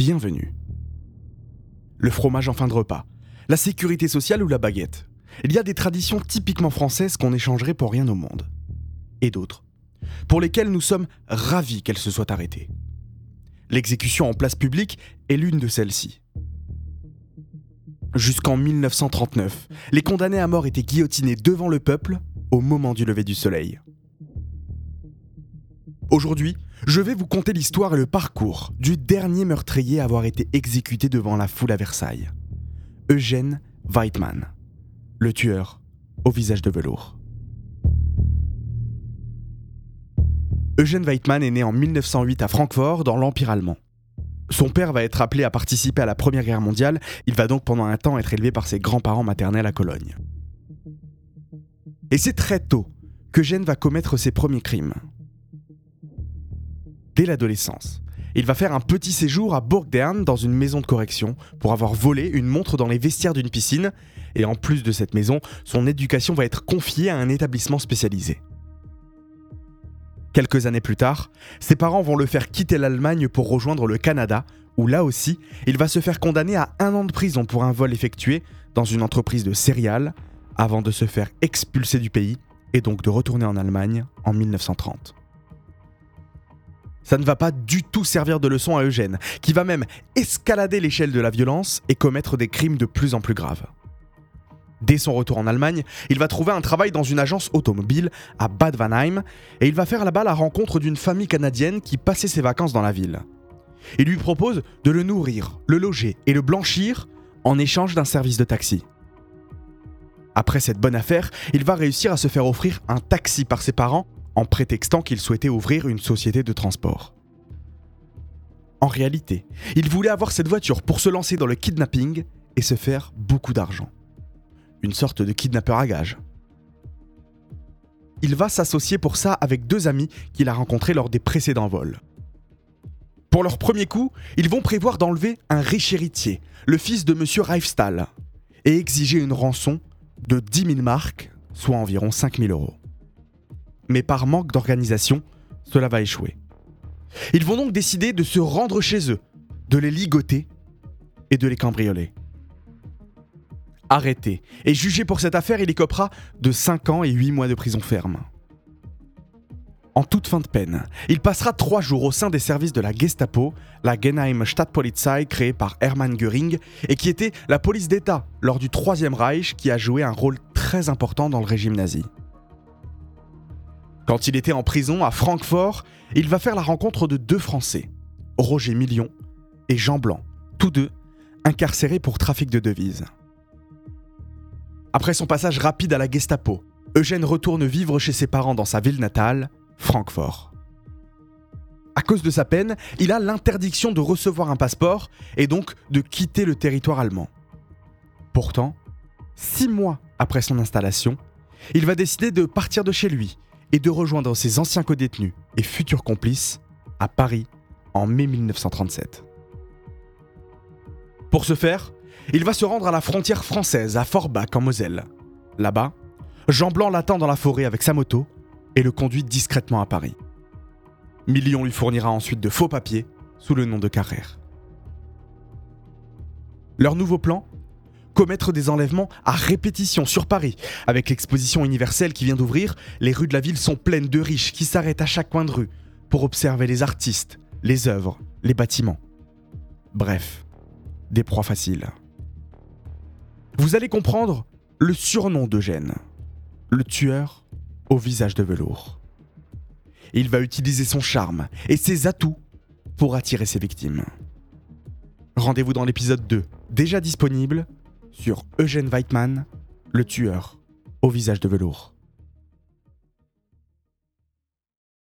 bienvenue. Le fromage en fin de repas, la sécurité sociale ou la baguette. Il y a des traditions typiquement françaises qu'on échangerait pour rien au monde. Et d'autres, pour lesquelles nous sommes ravis qu'elles se soient arrêtées. L'exécution en place publique est l'une de celles-ci. Jusqu'en 1939, les condamnés à mort étaient guillotinés devant le peuple au moment du lever du soleil. Aujourd'hui, je vais vous conter l'histoire et le parcours du dernier meurtrier à avoir été exécuté devant la foule à Versailles. Eugène Weidmann, le tueur au visage de velours. Eugène Weidmann est né en 1908 à Francfort, dans l'Empire allemand. Son père va être appelé à participer à la Première Guerre mondiale, il va donc pendant un temps être élevé par ses grands-parents maternels à Cologne. Et c'est très tôt qu'Eugène va commettre ses premiers crimes. Dès l'adolescence, il va faire un petit séjour à Burgdern dans une maison de correction pour avoir volé une montre dans les vestiaires d'une piscine, et en plus de cette maison, son éducation va être confiée à un établissement spécialisé. Quelques années plus tard, ses parents vont le faire quitter l'Allemagne pour rejoindre le Canada, où là aussi, il va se faire condamner à un an de prison pour un vol effectué dans une entreprise de céréales, avant de se faire expulser du pays et donc de retourner en Allemagne en 1930. Ça ne va pas du tout servir de leçon à Eugène, qui va même escalader l'échelle de la violence et commettre des crimes de plus en plus graves. Dès son retour en Allemagne, il va trouver un travail dans une agence automobile à Bad Vanheim et il va faire là-bas la rencontre d'une famille canadienne qui passait ses vacances dans la ville. Il lui propose de le nourrir, le loger et le blanchir en échange d'un service de taxi. Après cette bonne affaire, il va réussir à se faire offrir un taxi par ses parents en prétextant qu'il souhaitait ouvrir une société de transport. En réalité, il voulait avoir cette voiture pour se lancer dans le kidnapping et se faire beaucoup d'argent une sorte de kidnappeur à gage. Il va s'associer pour ça avec deux amis qu'il a rencontrés lors des précédents vols. Pour leur premier coup, ils vont prévoir d'enlever un riche héritier, le fils de M. Reifstahl, et exiger une rançon de 10 000 marques, soit environ 5 000 euros. Mais par manque d'organisation, cela va échouer. Ils vont donc décider de se rendre chez eux, de les ligoter et de les cambrioler arrêté. Et jugé pour cette affaire, il écopera de 5 ans et 8 mois de prison ferme. En toute fin de peine, il passera 3 jours au sein des services de la Gestapo, la Genheim Stadtpolizei créée par Hermann Göring, et qui était la police d'État lors du Troisième Reich qui a joué un rôle très important dans le régime nazi. Quand il était en prison à Francfort, il va faire la rencontre de deux Français, Roger Million et Jean Blanc, tous deux incarcérés pour trafic de devises. Après son passage rapide à la Gestapo, Eugène retourne vivre chez ses parents dans sa ville natale, Francfort. À cause de sa peine, il a l'interdiction de recevoir un passeport et donc de quitter le territoire allemand. Pourtant, six mois après son installation, il va décider de partir de chez lui et de rejoindre ses anciens codétenus et futurs complices à Paris en mai 1937. Pour ce faire, il va se rendre à la frontière française, à Forbach en Moselle. Là-bas, Jean Blanc l'attend dans la forêt avec sa moto et le conduit discrètement à Paris. Million lui fournira ensuite de faux papiers sous le nom de Carrère. Leur nouveau plan Commettre des enlèvements à répétition sur Paris. Avec l'exposition universelle qui vient d'ouvrir, les rues de la ville sont pleines de riches qui s'arrêtent à chaque coin de rue pour observer les artistes, les œuvres, les bâtiments. Bref, des proies faciles. Vous allez comprendre le surnom d'Eugène, le tueur au visage de velours. Il va utiliser son charme et ses atouts pour attirer ses victimes. Rendez-vous dans l'épisode 2, déjà disponible, sur Eugène Weitmann, le tueur au visage de velours.